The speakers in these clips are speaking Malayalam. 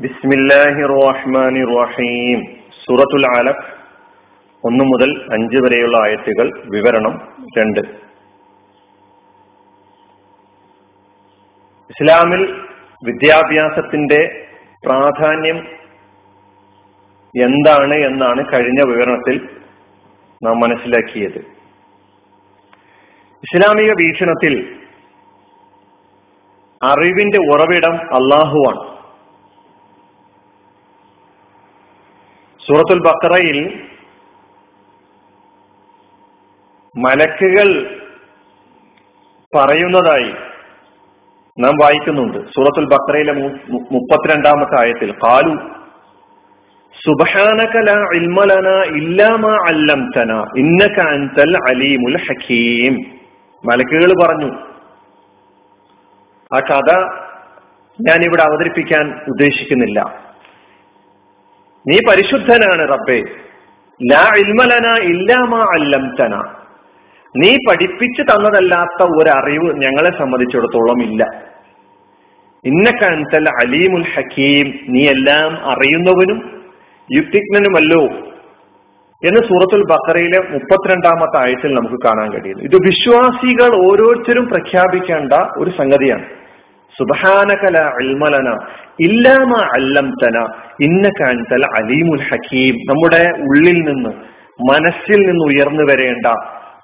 ബിസ്മില്ലാഹി റഹ്മാനി റഹീം സൂറത്തുൽ ആലഫ് ഒന്ന് മുതൽ അഞ്ച് വരെയുള്ള ആയത്തുകൾ വിവരണം രണ്ട്. ഇസ്ലാമിൽ വിദ്യാഭ്യാസത്തിന്റെ പ്രാധാന്യം എന്താണ് എന്നാണ് കഴിഞ്ഞ വിവരണത്തിൽ നാം മനസ്സിലാക്കിയത്. ഇസ്ലാമിക വീക്ഷണത്തിൽ അറിവിന്റെ ഉറവിടം അള്ളാഹുവാണ് സൂറത്തുൽ ബക്കറയിൽ മലക്കുകൾ പറയുന്നതായി നാം വായിക്കുന്നുണ്ട്. സൂറത്തുൽ ബക്കറയിലെ മുപ്പത്തിരണ്ടാമത്തെ ആയത്തിൽ കാലു അലീമുൽ ഹക്കീം. മലക്കുകൾ പറഞ്ഞു ആ കഥ ഞാൻ ഇവിടെ അവതരിപ്പിക്കാൻ ഉദ്ദേശിക്കുന്നില്ല. നീ പരിശുദ്ധനാണ് റബ്ബേ. ലാ ഇൽമലന ഇല്ലാമ അല്ലംതന. നീ പഠിപ്പിച്ചു തന്നതല്ലാത്ത ഒരറിവ് ഞങ്ങളെ സംബന്ധിച്ചിടത്തോളം ഇല്ല. ഇന്നക്കൻതൽ അലീമുൽ ഹക്കീം. നീ എല്ലാം അറിയുന്നവനും യുക്തിജ്ഞനുമല്ലോ എന്ന് സൂറത്തുൽ ബക്കറയിലെ മുപ്പത്തിരണ്ടാമത്തെ ആയത്തിൽ നമുക്ക് കാണാൻ കഴിയുന്നു. ഇത് വിശ്വാസികൾ ഓരോരുത്തരും പ്രഖ്യാപിക്കേണ്ട ഒരു സംഗതിയാണ്. അല്ലംതന. അലീമുൽ ഹക്കീം. നമ്മുടെ ഉള്ളിൽ നിന്ന് മനസ്സിൽ നിന്ന് ഉയർന്നു വരേണ്ട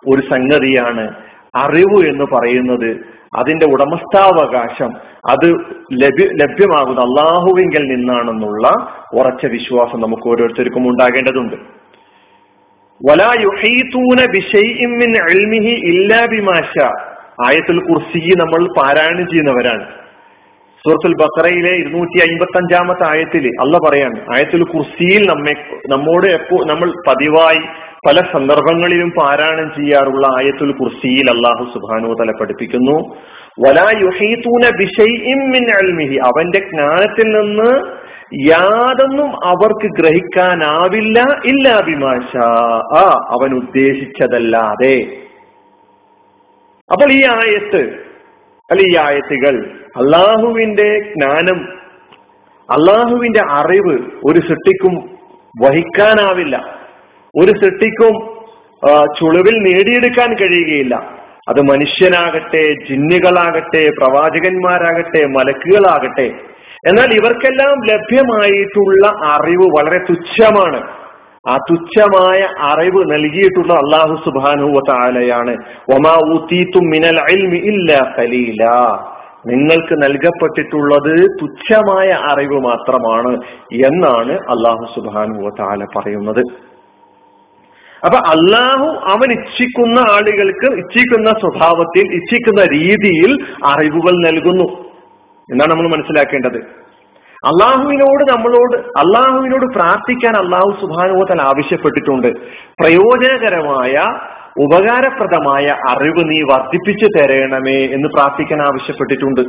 ഒരു സംഗതിയാണ് അറിവ് എന്ന് പറയുന്നത്. അതിന്റെ ഉടമസ്ഥാവകാശം അത് ലഭ്യ ലഭ്യമാകുന്ന അള്ളാഹുവിങ്കിൽ നിന്നാണെന്നുള്ള ഉറച്ച വിശ്വാസം നമുക്ക് ഓരോരുത്തർക്കും ഉണ്ടാകേണ്ടതുണ്ട്. ആയത്തുൽ കുർസി നമ്മൾ പാരായണം ചെയ്യുന്നവരാണ്. സൂറത്തുൽ ബക്കറയിലെ ഇരുന്നൂറ്റി അമ്പത്തി അഞ്ചാമത്തെ ആയത്തിൽ അല്ല പറയാണ് ആയത്തുൽ കുർസിയിൽ നമ്മെ നമ്മോട് എപ്പോ നമ്മൾ പതിവായി പല സന്ദർഭങ്ങളിലും പാരായണം ചെയ്യാറുള്ള ആയത്തുൽ കുർസിയിൽ അള്ളാഹു സുബാനു തല പഠിപ്പിക്കുന്നു. അവന്റെ ജ്ഞാനത്തിൽ നിന്ന് യാതൊന്നും അവർക്ക് ഗ്രഹിക്കാനാവില്ല ഇല്ല അഭിമാഷ അവൻ ഉദ്ദേശിച്ചതല്ലാതെ. അപ്പോൾ ഈ ആയത്ത് അല്ല ആയത്തുകൾ അള്ളാഹുവിന്റെ ജ്ഞാനം അള്ളാഹുവിന്റെ അറിവ് ഒരു സൃഷ്ടിക്കും വഹിക്കാനാവില്ല. ഒരു സൃഷ്ടിക്കും ചുളിവിൽ നേടിയെടുക്കാൻ കഴിയുകയില്ല. അത് മനുഷ്യനാകട്ടെ ജിന്നുകളാകട്ടെ പ്രവാചകന്മാരാകട്ടെ മലക്കുകളാകട്ടെ. എന്നാൽ ഇവർക്കെല്ലാം ലഭ്യമായിട്ടുള്ള അറിവ് വളരെ തുച്ഛമാണ്. ആ തുച്ഛമായ അറിവ് നൽകിയിട്ടുള്ള അള്ളാഹു സുബാനുവ താലയാണ് ഒമാ ഊത്തീത്തും മിനൽ ഇല്ല നിങ്ങൾക്ക് നൽകപ്പെട്ടിട്ടുള്ളത് തുച്ഛമായ അറിവ് മാത്രമാണ് എന്നാണ് അള്ളാഹു സുബാനുവ താല പറയുന്നത്. അപ്പൊ അള്ളാഹു അവൻ ഇച്ഛിക്കുന്ന ആളുകൾക്ക് ഇച്ഛിക്കുന്ന സ്വഭാവത്തിൽ ഇച്ഛിക്കുന്ന രീതിയിൽ അറിവുകൾ നൽകുന്നു. എന്നാണ് നമ്മൾ മനസ്സിലാക്കേണ്ടത്. അള്ളാഹുവിനോട് നമ്മളോട് അള്ളാഹുവിനോട് പ്രാർത്ഥിക്കാൻ അള്ളാഹു സുഭാനുഭവത്തൽ ആവശ്യപ്പെട്ടിട്ടുണ്ട്. പ്രയോജനകരമായ ഉപകാരപ്രദമായ അറിവ് നീ വർദ്ധിപ്പിച്ചു തരണമേ എന്ന് പ്രാർത്ഥിക്കാൻ ആവശ്യപ്പെട്ടിട്ടുണ്ട്.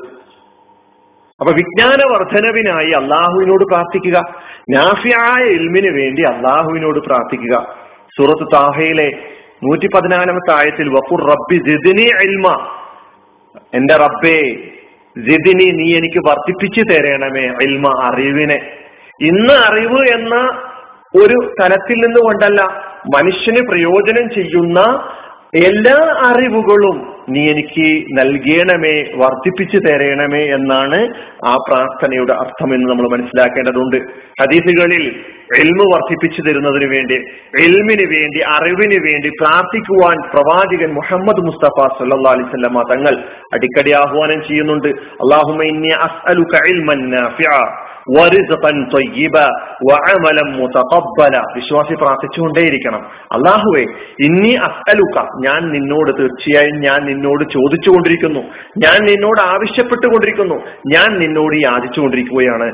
അപ്പൊ വിജ്ഞാന വർധനവിനായി അള്ളാഹുവിനോട് പ്രാർത്ഥിക്കുക. നാഫിയായ ഇൽമിന് വേണ്ടി അള്ളാഹുവിനോട് പ്രാർത്ഥിക്കുക. സൂറത്ത് താഹയിലെ നൂറ്റി പതിനാലാമത്തെ ആയത്തിൽ വപ്പുർ റബ്ബി ജിദിനി ഇൽമ. എന്റെ റബ്ബേ ജിദിനി നീ എനിക്ക് വർദ്ധിപ്പിച്ചു തരണമേ ഇൽമ അറിവിനെ. ഇന്ന് അറിവ് എന്ന ഒരു തലത്തിൽ നിന്നുകൊണ്ടല്ല മനുഷ്യന് പ്രയോജനം ചെയ്യുന്ന എല്ലാ അറിവുകളും നീ എനിക്ക് നൽകണമേ വർദ്ധിപ്പിച്ചു തരണമേ എന്നാണ് ആ പ്രാർത്ഥനയുടെ അർത്ഥം എന്ന് നമ്മൾ മനസ്സിലാക്കേണ്ടതുണ്ട്. ഹദീസുകളിൽ എൽമ് വർദ്ധിപ്പിച്ചു തരുന്നതിന് വേണ്ടി എൽമിന് വേണ്ടി അറിവിന് വേണ്ടി പ്രാർത്ഥിക്കുവാൻ പ്രവാചകൻ മുഹമ്മദ് മുസ്തഫ സല്ലാ അലിസ്വല്ലമ തങ്ങൾ അടിക്കടി ആഹ്വാനം ചെയ്യുന്നുണ്ട്. അള്ളാഹുമ വിശ്വാസി പ്രാർത്ഥിച്ചുകൊണ്ടേയിരിക്കണം. അള്ളാഹുവെ ഇന്നി അസ്അലുക്ക ഞാൻ നിന്നോട് തീർച്ചയായും ഞാൻ നിന്നോട് ചോദിച്ചുകൊണ്ടിരിക്കുന്നു. ഞാൻ നിന്നോട് ആവശ്യപ്പെട്ടുകൊണ്ടിരിക്കുന്നു. ഞാൻ നിന്നോട് യാചിച്ചുകൊണ്ടിരിക്കുകയാണ്.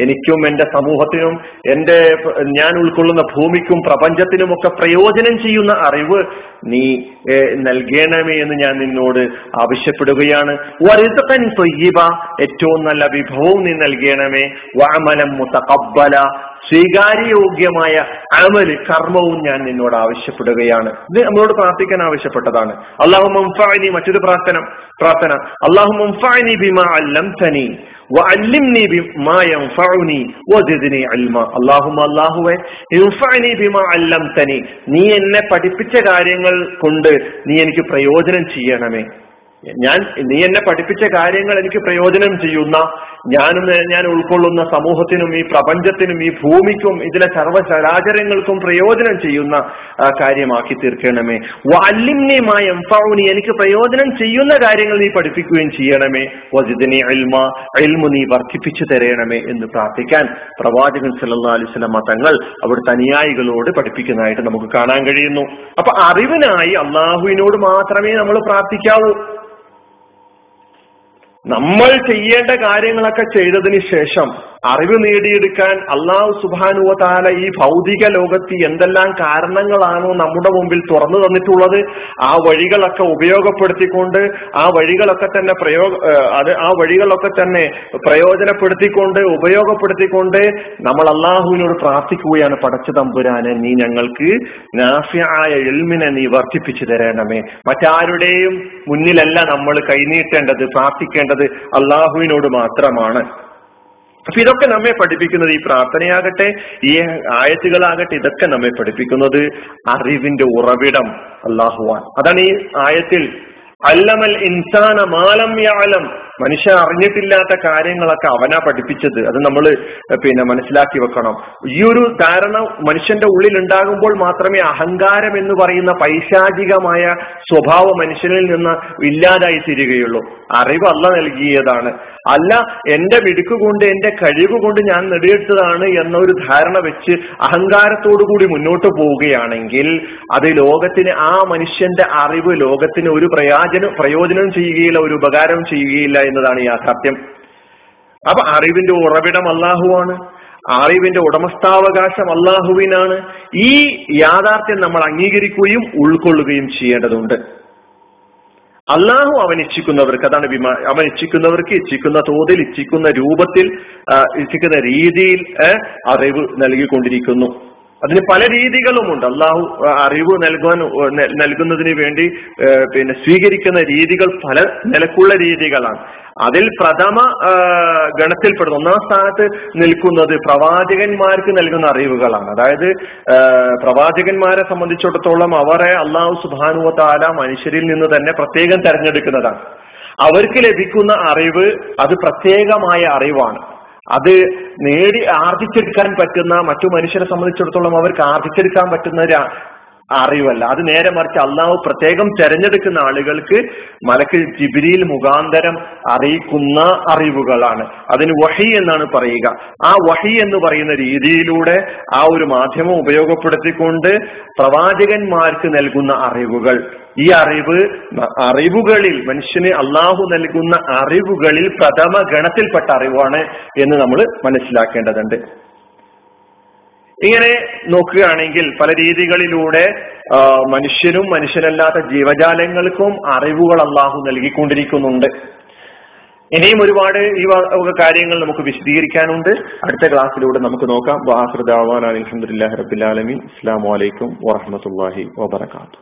എനിക്കും എന്റെ സമൂഹത്തിനും എന്റെ ഞാൻ ഉൾക്കൊള്ളുന്ന ഭൂമിക്കും പ്രപഞ്ചത്തിനും ഒക്കെ പ്രയോജനം ചെയ്യുന്ന അറിവ് നീ നൽകണമേ എന്ന് ഞാൻ നിന്നോട് ആവശ്യപ്പെടുകയാണ് തൊയ്യബ ഏറ്റവും നല്ല വിഭവവും നീ നൽകണമേ. വാമലം സ്വീകാര്യ സ്വീകാര്യയോഗ്യമായ അമൽ കർമ്മവും ഞാൻ നിന്നോട് ആവശ്യപ്പെടുകയാണ്. ഇത് നമ്മളോട് പ്രാർത്ഥിക്കാൻ ആവശ്യപ്പെട്ടതാണ്. അള്ളാഹു മുംഫാനി മറ്റൊരു പ്രാർത്ഥന പ്രാർത്ഥന. അള്ളാഹു മുംഫാനി ബിമാ അല്ലം തനി ബിമാ അല്ലംതനി. നീ എന്നെ പഠിപ്പിച്ച കാര്യങ്ങൾ കൊണ്ട് നീ എനിക്ക് പ്രയോജനം ചെയ്യണമേ. ഞാൻ നീ എന്നെ പഠിപ്പിച്ച കാര്യങ്ങൾ എനിക്ക് പ്രയോജനം ചെയ്യുന്ന ഞാനും ഞാൻ ഉൾക്കൊള്ളുന്ന സമൂഹത്തിനും ഈ പ്രപഞ്ചത്തിനും ഈ ഭൂമിക്കും ഇതിലെ സർവചരാചരങ്ങൾക്കും പ്രയോജനം ചെയ്യുന്ന കാര്യമാക്കി തീർക്കണമേ. വല്ലിമ്നിമായ എംഫൗനി എനിക്ക് പ്രയോജനം ചെയ്യുന്ന കാര്യങ്ങൾ നീ പഠിപ്പിക്കുകയും ചെയ്യണമേ. വജിദിനെ അൽമ അൽമു നീ വർദ്ധിപ്പിച്ചു തരയണമേ എന്ന് പ്രാർത്ഥിക്കാൻ പ്രവാചകൻ സല്ലാ അലിസ്ലമ തങ്ങൾ അവിടുത്തെ അനുയായികളോട് പഠിപ്പിക്കുന്നതായിട്ട് നമുക്ക് കാണാൻ കഴിയുന്നു. അപ്പൊ അറിവിനായി അള്ളാഹുവിനോട് മാത്രമേ നമ്മൾ പ്രാർത്ഥിക്കാവൂ. നമ്മൾ ചെയ്യേണ്ട കാര്യങ്ങളൊക്കെ ചെയ്തതിന് ശേഷം അറിവ് നേടിയെടുക്കാൻ അള്ളാഹു സുബാനുവ താല ഈ ഭൗതിക ലോകത്ത് എന്തെല്ലാം കാരണങ്ങളാണോ നമ്മുടെ മുമ്പിൽ തുറന്നു തന്നിട്ടുള്ളത് ആ വഴികളൊക്കെ ഉപയോഗപ്പെടുത്തിക്കൊണ്ട് ആ വഴികളൊക്കെ തന്നെ പ്രയോഗ അത് ആ വഴികളൊക്കെ തന്നെ പ്രയോജനപ്പെടുത്തിക്കൊണ്ട് ഉപയോഗപ്പെടുത്തിക്കൊണ്ട് നമ്മൾ അള്ളാഹുവിനോട് പ്രാർത്ഥിക്കുകയാണ് പടച്ചു തമ്പുരാന് നീ ഞങ്ങൾക്ക് നാഫ്യായ എൽമിനെ നീ വർദ്ധിപ്പിച്ചു തരണമേ. മറ്റാരുടെയും മുന്നിലല്ല നമ്മൾ കൈനീട്ടേണ്ടത് പ്രാർത്ഥിക്കേണ്ടത് അള്ളാഹുവിനോട് മാത്രമാണ്. അപ്പൊ ഇതൊക്കെ നമ്മെ പഠിപ്പിക്കുന്നത് ഈ പ്രാർത്ഥനയാകട്ടെ ഈ ആയത്തുകളാകട്ടെ ഇതൊക്കെ നമ്മെ പഠിപ്പിക്കുന്നത് അറിവിന്റെ ഉറവിടം അള്ളാഹുവാൻ അതാണ് ഈ ആയത്തിൽ അല്ലമൽ ഇൻസാന മാലം യാലം മനുഷ്യൻ അറിഞ്ഞിട്ടില്ലാത്ത കാര്യങ്ങളൊക്കെ അവനാ പഠിപ്പിച്ചത്. അത് നമ്മൾ പിന്നെ മനസ്സിലാക്കി വെക്കണം. ഈ ഒരു ധാരണ മനുഷ്യന്റെ ഉള്ളിൽ ഉണ്ടാകുമ്പോൾ മാത്രമേ അഹങ്കാരം എന്ന് പറയുന്ന പൈശാചികമായ സ്വഭാവം മനുഷ്യനിൽ നിന്ന് ഇല്ലാതായി തീരുകയുള്ളൂ അറിവ് അല്ല നൽകിയതാണ്. അല്ല എന്റെ മിടുക്ക് കൊണ്ട് എന്റെ കഴിവ് കൊണ്ട് ഞാൻ നേടിയെടുത്തതാണ് എന്നൊരു ധാരണ വെച്ച് അഹങ്കാരത്തോടു കൂടി മുന്നോട്ട് പോവുകയാണെങ്കിൽ അത് ലോകത്തിന് ആ മനുഷ്യന്റെ അറിവ് ലോകത്തിന് ഒരു പ്രയോജനം പ്രയോജനം ചെയ്യുകയില്ല ഒരു ഉപകാരം ചെയ്യുകയില്ല എന്നതാണ് യാഥാർത്ഥ്യം അപ്പൊ അറിവിന്റെ ഉറവിടം അള്ളാഹുവാണ് അറിവിന്റെ ഉടമസ്ഥാവകാശം അള്ളാഹുവിനാണ് ഈ യാഥാർത്ഥ്യം നമ്മൾ അംഗീകരിക്കുകയും ഉൾക്കൊള്ളുകയും ചെയ്യേണ്ടതുണ്ട്. അള്ളാഹു അവൻ ഇച്ഛിക്കുന്നവർക്ക് അതാണ് വിമാ അവൻ ഇച്ഛിക്കുന്നവർക്ക് ഇച്ഛിക്കുന്ന തോതിൽ ഇച്ഛിക്കുന്ന രൂപത്തിൽ ഇച്ഛിക്കുന്ന രീതിയിൽ അറിവ് നൽകിക്കൊണ്ടിരിക്കുന്നു. അതിന് പല രീതികളുമുണ്ട്. അള്ളാഹു അറിവ് നൽകുവാൻ നൽകുന്നതിന് വേണ്ടി പിന്നെ സ്വീകരിക്കുന്ന രീതികൾ പല നിലക്കുള്ള രീതികളാണ്. അതിൽ പ്രഥമ ഗണത്തിൽപ്പെടുന്ന ഒന്നാം സ്ഥാനത്ത് നിൽക്കുന്നത് പ്രവാചകന്മാർക്ക് നൽകുന്ന അറിവുകളാണ്. അതായത് പ്രവാചകന്മാരെ സംബന്ധിച്ചിടത്തോളം അവരെ അള്ളാഹു സുബാനുവ മനുഷ്യരിൽ നിന്ന് തന്നെ പ്രത്യേകം തെരഞ്ഞെടുക്കുന്നതാണ്. അവർക്ക് ലഭിക്കുന്ന അറിവ് അത് പ്രത്യേകമായ അറിവാണ്. അത് നേടി ആർജിച്ചെടുക്കാൻ പറ്റുന്ന മറ്റു മനുഷ്യരെ സംബന്ധിച്ചിടത്തോളം അവർക്ക് ആർജിച്ചെടുക്കാൻ പറ്റുന്ന അറിവല്ല. അത് നേരെ മറിച്ച് അള്ളാഹു പ്രത്യേകം തെരഞ്ഞെടുക്കുന്ന ആളുകൾക്ക് മലക്ക് ജിബിരിയിൽ മുഖാന്തരം അറിയിക്കുന്ന അറിവുകളാണ്. അതിന് വഹി എന്നാണ് പറയുക. ആ വഹി എന്ന് പറയുന്ന രീതിയിലൂടെ ആ ഒരു മാധ്യമം ഉപയോഗപ്പെടുത്തിക്കൊണ്ട് പ്രവാചകന്മാർക്ക് നൽകുന്ന അറിവുകൾ. ഈ അറിവ് അറിവുകളിൽ മനുഷ്യന് അള്ളാഹു നൽകുന്ന അറിവുകളിൽ പ്രഥമ ഗണത്തിൽപ്പെട്ട അറിവാണ് എന്ന് നമ്മൾ മനസ്സിലാക്കേണ്ടതുണ്ട്. ഇങ്ങനെ നോക്കുകയാണെങ്കിൽ പല രീതികളിലൂടെ മനുഷ്യനും മനുഷ്യനല്ലാത്ത ജീവജാലങ്ങൾക്കും അറിവുകൾ അള്ളാഹു നൽകിക്കൊണ്ടിരിക്കുന്നുണ്ട്. ഇനിയും ഒരുപാട് ഈ കാര്യങ്ങൾ നമുക്ക് വിശദീകരിക്കാനുണ്ട്. അടുത്ത ക്ലാസ്സിലൂടെ നമുക്ക് നോക്കാം. വാഹൃദാവാൻ അലഹമുല്ലാ റബിലാലമി അസ്സാം വലൈക്കും വാഹമത്തല്ലാഹി വാബർക്കാത്തു